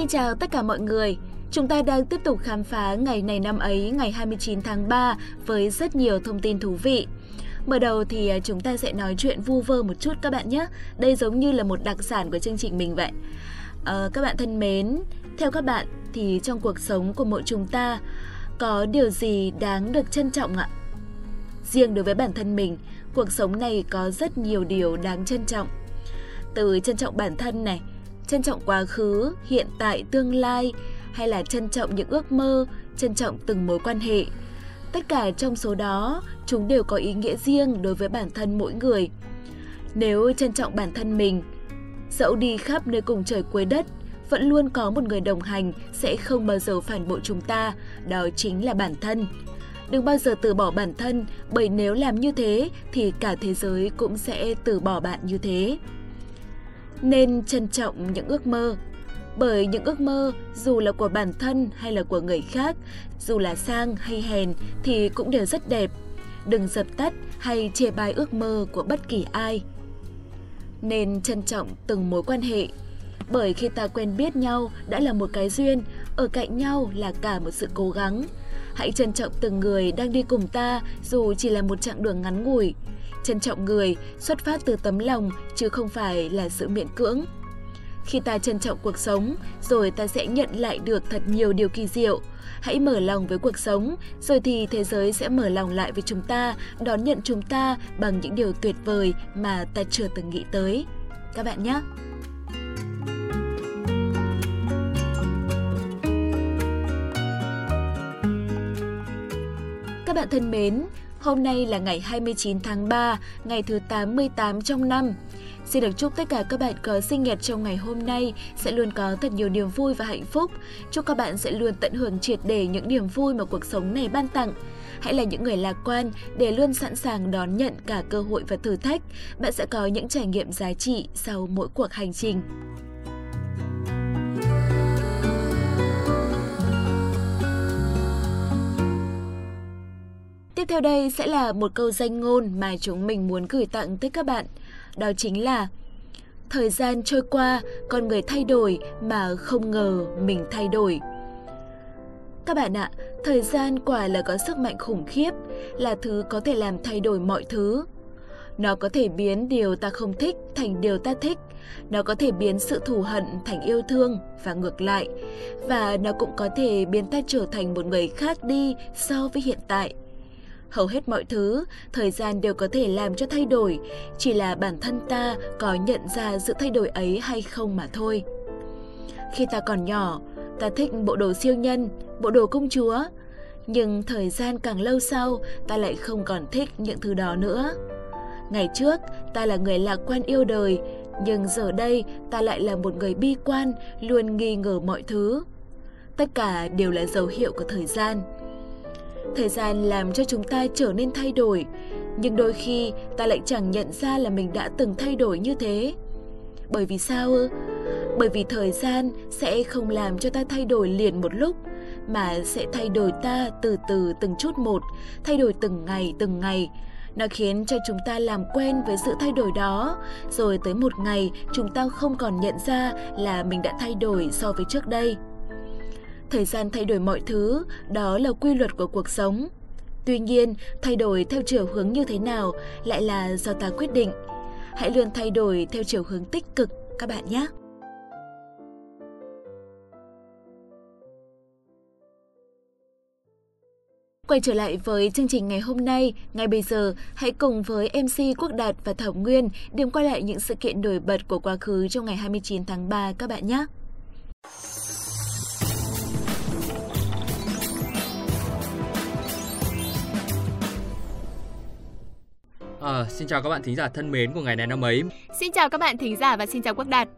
Xin chào tất cả mọi người. Chúng ta đang tiếp tục khám phá ngày này năm ấy, ngày 29 tháng 3 với rất nhiều thông tin thú vị. Mở đầu thì à, chúng ta sẽ nói chuyện vu vơ một chút các bạn nhé. Đây giống như là một đặc sản của chương trình mình vậy. À, các bạn thân mến, theo các bạn thì trong cuộc sống của mỗi chúng ta có điều gì đáng được trân trọng ạ? Riêng đối với bản thân mình, cuộc sống này có rất nhiều điều đáng trân trọng. Từ trân trọng bản thân này, trân trọng quá khứ, hiện tại, tương lai hay là trân trọng những ước mơ, trân trọng từng mối quan hệ. Tất cả trong số đó, chúng đều có ý nghĩa riêng đối với bản thân mỗi người. Nếu trân trọng bản thân mình, dẫu đi khắp nơi cùng trời cuối đất, vẫn luôn có một người đồng hành sẽ không bao giờ phản bội chúng ta, đó chính là bản thân. Đừng bao giờ từ bỏ bản thân, bởi nếu làm như thế thì cả thế giới cũng sẽ từ bỏ bạn như thế. Nên trân trọng những ước mơ, bởi những ước mơ dù là của bản thân hay là của người khác, dù là sang hay hèn thì cũng đều rất đẹp. Đừng dập tắt hay chê bai ước mơ của bất kỳ ai. Nên trân trọng từng mối quan hệ, bởi khi ta quen biết nhau đã là một cái duyên, ở cạnh nhau là cả một sự cố gắng. Hãy trân trọng từng người đang đi cùng ta dù chỉ là một chặng đường ngắn ngủi. Trân trọng người xuất phát từ tấm lòng chứ không phải là sự miễn cưỡng. Khi ta trân trọng cuộc sống, rồi ta sẽ nhận lại được thật nhiều điều kỳ diệu. Hãy mở lòng với cuộc sống, rồi thì thế giới sẽ mở lòng lại với chúng ta, đón nhận chúng ta bằng những điều tuyệt vời mà ta chưa từng nghĩ tới. Các bạn nhé! Các bạn thân mến, hôm nay là ngày 29 tháng 3, ngày thứ 88 trong năm. Xin được chúc tất cả các bạn có sinh nhật trong ngày hôm nay sẽ luôn có thật nhiều niềm vui và hạnh phúc. Chúc các bạn sẽ luôn tận hưởng triệt để những niềm vui mà cuộc sống này ban tặng. Hãy là những người lạc quan để luôn sẵn sàng đón nhận cả cơ hội và thử thách. Bạn sẽ có những trải nghiệm giá trị sau mỗi cuộc hành trình. Tiếp theo đây sẽ là một câu danh ngôn mà chúng mình muốn gửi tặng tới các bạn. Đó chính là Thời gian trôi qua, con người thay đổi mà không ngờ mình thay đổi. Các bạn ạ, thời gian quả là có sức mạnh khủng khiếp, là thứ có thể làm thay đổi mọi thứ. Nó có thể biến điều ta không thích thành điều ta thích, nó có thể biến sự thù hận thành yêu thương và ngược lại, và nó cũng có thể biến ta trở thành một người khác đi so với hiện tại. Hầu hết mọi thứ, thời gian đều có thể làm cho thay đổi, chỉ là bản thân ta có nhận ra sự thay đổi ấy hay không mà thôi. Khi ta còn nhỏ, ta thích bộ đồ siêu nhân, bộ đồ công chúa, nhưng thời gian càng lâu sau, ta lại không còn thích những thứ đó nữa. Ngày trước, ta là người lạc quan yêu đời, nhưng giờ đây ta lại là một người bi quan, luôn nghi ngờ mọi thứ. Tất cả đều là dấu hiệu của thời gian. Thời gian làm cho chúng ta trở nên thay đổi, nhưng đôi khi ta lại chẳng nhận ra là mình đã từng thay đổi như thế. Bởi vì sao ư? Bởi vì thời gian sẽ không làm cho ta thay đổi liền một lúc, mà sẽ thay đổi ta từ từ từng chút một, thay đổi từng ngày từng ngày. Nó khiến cho chúng ta làm quen với sự thay đổi đó, rồi tới một ngày chúng ta không còn nhận ra là mình đã thay đổi so với trước đây. Thời gian thay đổi mọi thứ, đó là quy luật của cuộc sống. Tuy nhiên, thay đổi theo chiều hướng như thế nào lại là do ta quyết định. Hãy luôn thay đổi theo chiều hướng tích cực các bạn nhé. Quay trở lại với chương trình ngày hôm nay, ngay bây giờ hãy cùng với MC Quốc Đạt và Thảo Nguyên điểm qua lại những sự kiện nổi bật của quá khứ trong ngày 29 tháng 3 các bạn nhé. À, xin chào các bạn thính giả thân mến của ngày này năm ấy. Xin chào các bạn thính giả và xin chào Quốc Đạt.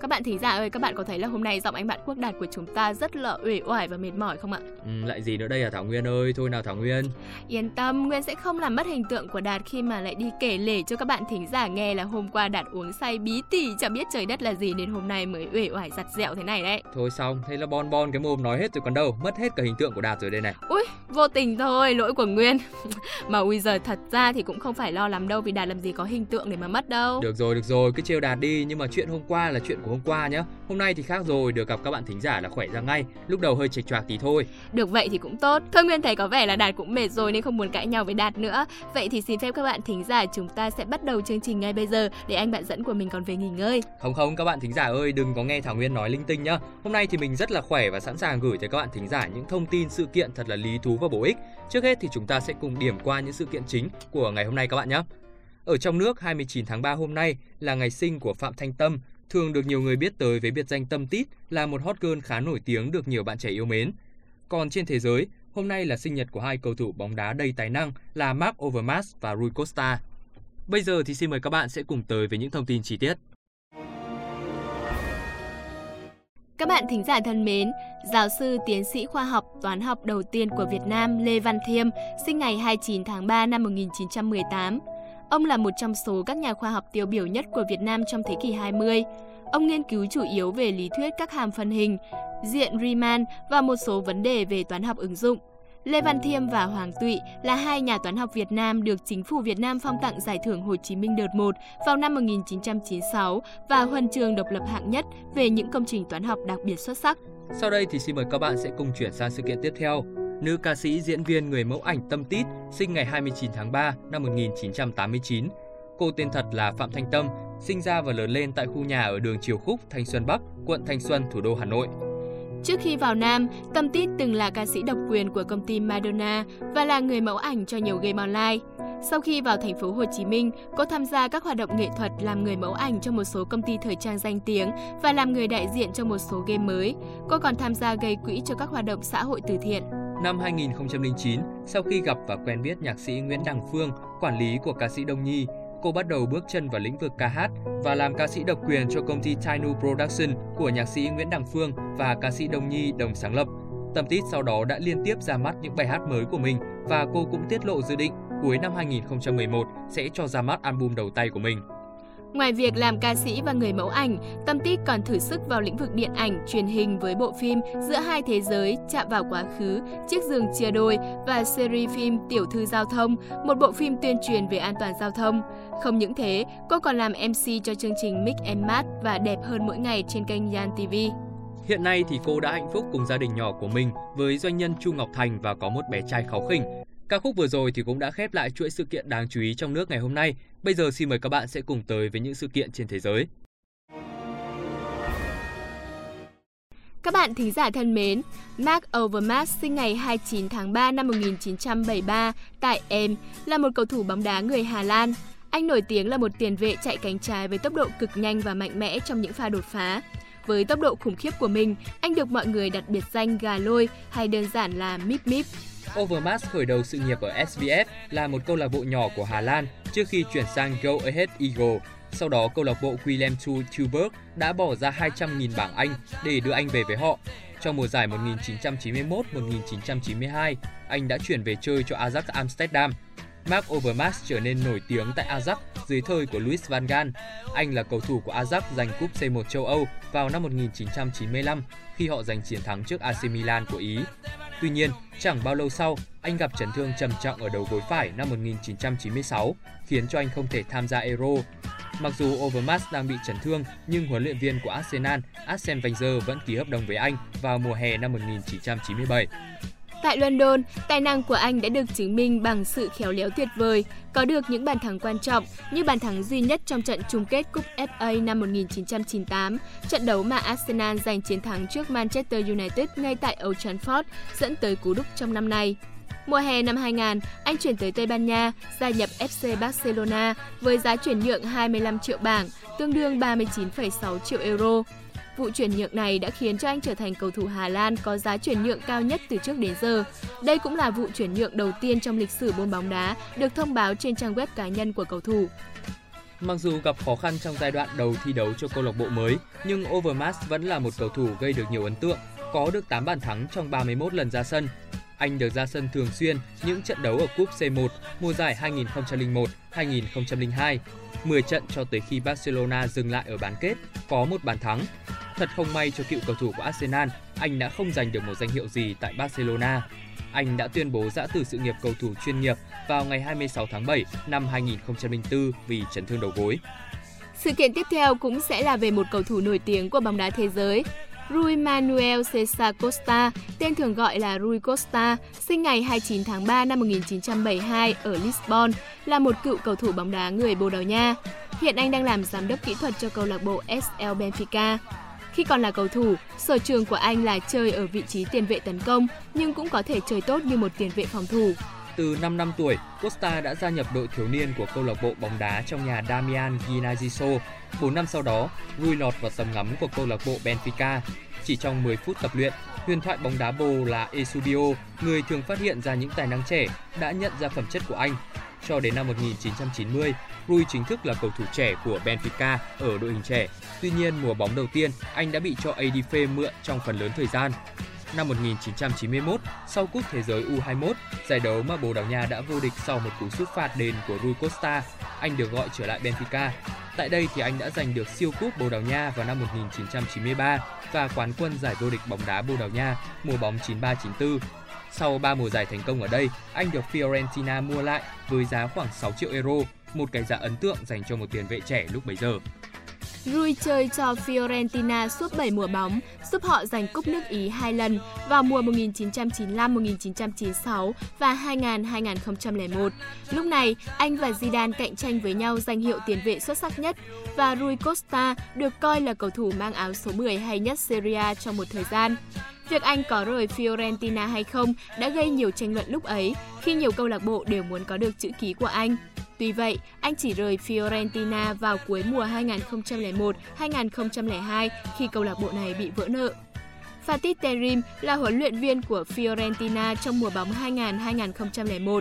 Các bạn thính giả ơi, các bạn có thấy là hôm nay giọng anh bạn Quốc Đạt của chúng ta rất là uể oải và mệt mỏi không ạ? Ừ, lại gì nữa đây à Thảo Nguyên ơi, thôi nào Thảo Nguyên. Yên tâm, Nguyên sẽ không làm mất hình tượng của Đạt khi mà lại đi kể lể cho các bạn thính giả nghe là hôm qua Đạt uống say bí tỉ chẳng biết trời đất là gì nên hôm nay mới uể oải giặt dẹo thế này đấy. Thôi xong, thế là bon bon cái mồm nói hết rồi còn đâu, mất hết cả hình tượng của Đạt rồi đây này. Ui, vô tình thôi, lỗi của Nguyên. mà bây giờ thật ra thì cũng không phải lo lắm đâu vì Đạt làm gì có hình tượng để mà mất đâu. Được rồi, được rồi, cứ trêu Đạt đi, nhưng mà chuyện hôm qua là chuyện của hôm qua nhé. Hôm nay thì khác rồi, được gặp các bạn thính giả là khỏe ra ngay. Lúc đầu hơi chệch choạc tí thôi. Được vậy thì cũng tốt. Thôi Nguyên thấy có vẻ là Đạt cũng mệt rồi nên không muốn cãi nhau với Đạt nữa. Vậy thì xin phép các bạn thính giả chúng ta sẽ bắt đầu chương trình ngay bây giờ để anh bạn dẫn của mình còn về nghỉ ngơi. Không không các bạn thính giả ơi, đừng có nghe Thảo Nguyên nói linh tinh nhá. Hôm nay thì mình rất là khỏe và sẵn sàng gửi tới các bạn thính giả những thông tin sự kiện thật là lý thú và bổ ích. Trước hết thì chúng ta sẽ cùng điểm qua những sự kiện chính của ngày hôm nay các bạn nhé. Ở trong nước, 29 tháng 3 hôm nay là ngày sinh của Phạm Thanh Tâm, thường được nhiều người biết tới với biệt danh Tâm Tít, là một hot girl khá nổi tiếng được nhiều bạn trẻ yêu mến. Còn trên thế giới, hôm nay là sinh nhật của hai cầu thủ bóng đá đầy tài năng là Mark Overmars và Rui Costa. Bây giờ thì xin mời các bạn sẽ cùng tới với những thông tin chi tiết. Các bạn thính giả thân mến, giáo sư tiến sĩ khoa học toán học đầu tiên của Việt Nam Lê Văn Thiêm sinh ngày 29 tháng 3 năm 1918. Ông là một trong số các nhà khoa học tiêu biểu nhất của Việt Nam trong thế kỷ 20. Ông nghiên cứu chủ yếu về lý thuyết các hàm phân hình, diện Riemann và một số vấn đề về toán học ứng dụng. Lê Văn Thiêm và Hoàng Tụy là hai nhà toán học Việt Nam được chính phủ Việt Nam phong tặng giải thưởng Hồ Chí Minh đợt 1 vào năm 1996 và huân trường độc lập hạng nhất về những công trình toán học đặc biệt xuất sắc. Sau đây thì xin mời các bạn sẽ cùng chuyển sang sự kiện tiếp theo. Nữ ca sĩ, diễn viên, người mẫu ảnh Tâm Tít, sinh ngày 29 tháng 3 năm 1989. Cô tên thật là Phạm Thanh Tâm, sinh ra và lớn lên tại khu nhà ở đường Triều Khúc, Thanh Xuân Bắc, quận Thanh Xuân, thủ đô Hà Nội. Trước khi vào Nam, Tâm Tít từng là ca sĩ độc quyền của công ty Madonna và là người mẫu ảnh cho nhiều game online. Sau khi vào thành phố Hồ Chí Minh, cô tham gia các hoạt động nghệ thuật làm người mẫu ảnh cho một số công ty thời trang danh tiếng và làm người đại diện cho một số game mới. Cô còn tham gia gây quỹ cho các hoạt động xã hội từ thiện. Năm 2009, sau khi gặp và quen biết nhạc sĩ Nguyễn Đăng Phương, quản lý của ca sĩ Đông Nhi, cô bắt đầu bước chân vào lĩnh vực ca hát và làm ca sĩ độc quyền cho công ty Tainu Production của nhạc sĩ Nguyễn Đăng Phương và ca sĩ Đông Nhi đồng sáng lập. Tâm Tít sau đó đã liên tiếp ra mắt những bài hát mới của mình và cô cũng tiết lộ dự định cuối năm 2011 sẽ cho ra mắt album đầu tay của mình. Ngoài việc làm ca sĩ và người mẫu ảnh, Tâm Tít còn thử sức vào lĩnh vực điện ảnh, truyền hình với bộ phim Giữa hai thế giới, Chạm vào quá khứ, Chiếc giường chia đôi và series phim Tiểu thư giao thông, một bộ phim tuyên truyền về an toàn giao thông. Không những thế, cô còn làm MC cho chương trình Mix and Match và Đẹp hơn mỗi ngày trên kênh Yan TV. Hiện nay thì cô đã hạnh phúc cùng gia đình nhỏ của mình với doanh nhân Chu Ngọc Thành và có một bé trai kháu khỉnh. Ca khúc vừa rồi thì cũng đã khép lại chuỗi sự kiện đáng chú ý trong nước ngày hôm nay. Bây giờ xin mời các bạn sẽ cùng tới với những sự kiện trên thế giới. Các bạn thính giả thân mến, Mark Overmars sinh ngày 29 tháng 3 năm 1973 tại Em, là một cầu thủ bóng đá người Hà Lan. Anh nổi tiếng là một tiền vệ chạy cánh trái với tốc độ cực nhanh và mạnh mẽ trong những pha đột phá. Với tốc độ khủng khiếp của mình, anh được mọi người đặt biệt danh gà lôi hay đơn giản là Mip Mip. Overmars khởi đầu sự nghiệp ở SVF là một câu lạc bộ nhỏ của Hà Lan trước khi chuyển sang Go Ahead Eagle. Sau đó, câu lạc bộ Willem II Tilburg đã bỏ ra 200.000 bảng Anh để đưa anh về với họ. Trong mùa giải 1991-1992, anh đã chuyển về chơi cho Ajax Amsterdam. Mark Overmars trở nên nổi tiếng tại Ajax dưới thời của Louis van Gaal. Anh là cầu thủ của Ajax giành cúp C1 châu Âu vào năm 1995 khi họ giành chiến thắng trước AC Milan của Ý. Tuy nhiên, chẳng bao lâu sau, anh gặp chấn thương trầm trọng ở đầu gối phải năm 1996, khiến cho anh không thể tham gia Euro. Mặc dù Overmars đang bị chấn thương, nhưng huấn luyện viên của Arsenal, Arsene Wenger vẫn ký hợp đồng với anh vào mùa hè năm 1997. Tại London, tài năng của anh đã được chứng minh bằng sự khéo léo tuyệt vời, có được những bàn thắng quan trọng như bàn thắng duy nhất trong trận chung kết Cúp FA năm 1998, trận đấu mà Arsenal giành chiến thắng trước Manchester United ngay tại Old Trafford, dẫn tới cú đúc trong năm nay. Mùa hè năm 2000, anh chuyển tới Tây Ban Nha, gia nhập FC Barcelona với giá chuyển nhượng 25 triệu bảng, tương đương 39,6 triệu euro. Vụ chuyển nhượng này đã khiến cho anh trở thành cầu thủ Hà Lan có giá chuyển nhượng cao nhất từ trước đến giờ. Đây cũng là vụ chuyển nhượng đầu tiên trong lịch sử môn bóng đá được thông báo trên trang web cá nhân của cầu thủ. Mặc dù gặp khó khăn trong giai đoạn đầu thi đấu cho câu lạc bộ mới, nhưng Overmars vẫn là một cầu thủ gây được nhiều ấn tượng, có được 8 bàn thắng trong 31 lần ra sân. Anh được ra sân thường xuyên những trận đấu ở cúp C1 mùa giải 2001-2002, 10 trận cho tới khi Barcelona dừng lại ở bán kết, có một bàn thắng. Thật không may cho cựu cầu thủ của Arsenal, anh đã không giành được một danh hiệu gì tại Barcelona. Anh đã tuyên bố giã từ sự nghiệp cầu thủ chuyên nghiệp vào ngày 26 tháng 7 năm 2004 vì chấn thương đầu gối. Sự kiện tiếp theo cũng sẽ là về một cầu thủ nổi tiếng của bóng đá thế giới. Rui Manuel Cesar Costa, tên thường gọi là Rui Costa, sinh ngày 29 tháng 3 năm 1972 ở Lisbon, là một cựu cầu thủ bóng đá người Bồ Đào Nha. Hiện anh đang làm giám đốc kỹ thuật cho câu lạc bộ SL Benfica. Khi còn là cầu thủ, sở trường của anh là chơi ở vị trí tiền vệ tấn công, nhưng cũng có thể chơi tốt như một tiền vệ phòng thủ. Từ 5 năm tuổi, Costa đã gia nhập đội thiếu niên của câu lạc bộ bóng đá trong nhà Damian Ginaziso. 4 năm sau đó, vui lọt vào tầm ngắm của câu lạc bộ Benfica. Chỉ trong 10 phút tập luyện, huyền thoại bóng đá bồ là Eusebio, người thường phát hiện ra những tài năng trẻ, đã nhận ra phẩm chất của anh. Cho đến năm 1990, Rui chính thức là cầu thủ trẻ của Benfica ở đội hình trẻ. Tuy nhiên, mùa bóng đầu tiên, anh đã bị cho ADF mượn trong phần lớn thời gian. Năm 1991, sau cúp thế giới U21, giải đấu mà Bồ Đào Nha đã vô địch sau một cú sút phạt đền của Rui Costa, anh được gọi trở lại Benfica. Tại đây thì anh đã giành được siêu cúp Bồ Đào Nha vào năm 1993 và quán quân giải vô địch bóng đá Bồ Đào Nha mùa bóng 93-94. Sau 3 mùa giải thành công ở đây, anh được Fiorentina mua lại với giá khoảng 6 triệu euro, một cái giá ấn tượng dành cho một tiền vệ trẻ lúc bấy giờ. Rui chơi cho Fiorentina suốt 7 mùa bóng, giúp họ giành cúp nước Ý hai lần vào mùa 1995-1996 và 2000-2001. Lúc này, anh và Zidane cạnh tranh với nhau danh hiệu tiền vệ xuất sắc nhất và Rui Costa được coi là cầu thủ mang áo số 10 hay nhất Serie A trong một thời gian. Việc anh có rời Fiorentina hay không đã gây nhiều tranh luận lúc ấy khi nhiều câu lạc bộ đều muốn có được chữ ký của anh. Tuy vậy, anh chỉ rời Fiorentina vào cuối mùa 2001-2002 khi câu lạc bộ này bị vỡ nợ. Fatih Terim là huấn luyện viên của Fiorentina trong mùa bóng 2000-2001.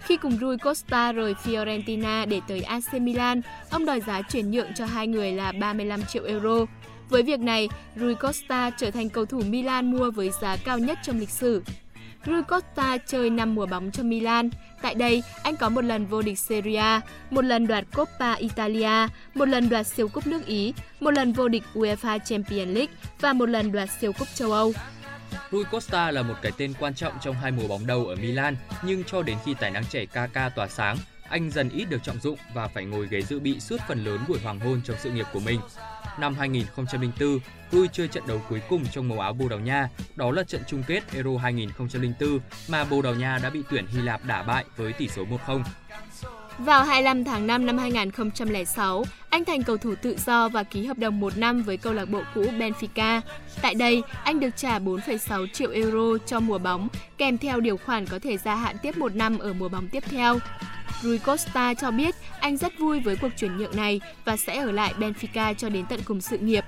Khi cùng Rui Costa rời Fiorentina để tới AC Milan, ông đòi giá chuyển nhượng cho hai người là 35 triệu euro. Với việc này, Rui Costa trở thành cầu thủ Milan mua với giá cao nhất trong lịch sử. Rui Costa chơi 5 mùa bóng cho Milan. Tại đây, anh có một lần vô địch Serie A, một lần đoạt Coppa Italia, một lần đoạt siêu cúp nước Ý, một lần vô địch UEFA Champions League và một lần đoạt siêu cúp châu Âu. Rui Costa là một cái tên quan trọng trong hai mùa bóng đầu ở Milan, nhưng cho đến khi tài năng trẻ Kaká tỏa sáng, anh dần ít được trọng dụng và phải ngồi ghế dự bị suốt phần lớn buổi hoàng hôn trong sự nghiệp của mình. Năm 2004, Rui chơi trận đấu cuối cùng trong màu áo Bồ Đào Nha, đó là trận chung kết Euro 2004 mà Bồ Đào Nha đã bị tuyển Hy Lạp đả bại với tỷ số 1-0. Vào 25 tháng 5 năm 2006, anh thành cầu thủ tự do và ký hợp đồng một năm với câu lạc bộ cũ Benfica. Tại đây, anh được trả 4,6 triệu euro cho mùa bóng, kèm theo điều khoản có thể gia hạn tiếp một năm ở mùa bóng tiếp theo. Rui Costa cho biết anh rất vui với cuộc chuyển nhượng này và sẽ ở lại Benfica cho đến tận cùng sự nghiệp.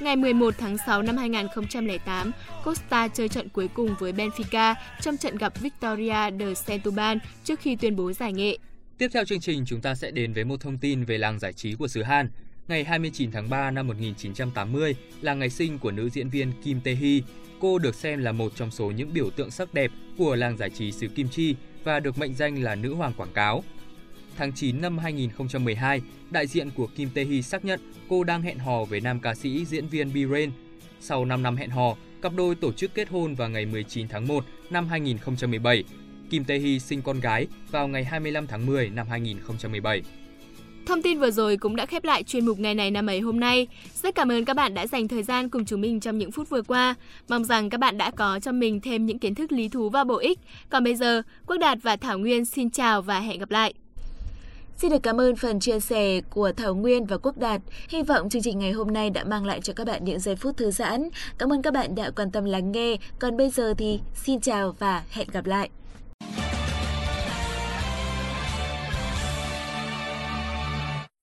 Ngày 11 tháng 6 năm 2008, Costa chơi trận cuối cùng với Benfica trong trận gặp Victoria de Setúbal trước khi tuyên bố giải nghệ. Tiếp theo chương trình chúng ta sẽ đến với một thông tin về làng giải trí của xứ Hàn. Ngày 29 tháng 3 năm 1980 là ngày sinh của nữ diễn viên Kim Tae-hee. Cô được xem là một trong số những biểu tượng sắc đẹp của làng giải trí xứ Kim Chi và được mệnh danh là nữ hoàng quảng cáo. Tháng 9 năm 2012, đại diện của Kim Tae-hee xác nhận cô đang hẹn hò với nam ca sĩ diễn viên B-Rain. Sau 5 năm hẹn hò, cặp đôi tổ chức kết hôn vào ngày 19 tháng 1 năm 2017. Kim Tae-hee sinh con gái vào ngày 25 tháng 10 năm 2017. Thông tin vừa rồi cũng đã khép lại chuyên mục ngày này năm ấy hôm nay. Rất cảm ơn các bạn đã dành thời gian cùng chúng mình trong những phút vừa qua. Mong rằng các bạn đã có cho mình thêm những kiến thức lý thú và bổ ích. Còn bây giờ, Quốc Đạt và Thảo Nguyên xin chào và hẹn gặp lại. Xin được cảm ơn phần chia sẻ của Thảo Nguyên và Quốc Đạt. Hy vọng chương trình ngày hôm nay đã mang lại cho các bạn những giây phút thư giãn. Cảm ơn các bạn đã quan tâm lắng nghe. Còn bây giờ thì xin chào và hẹn gặp lại.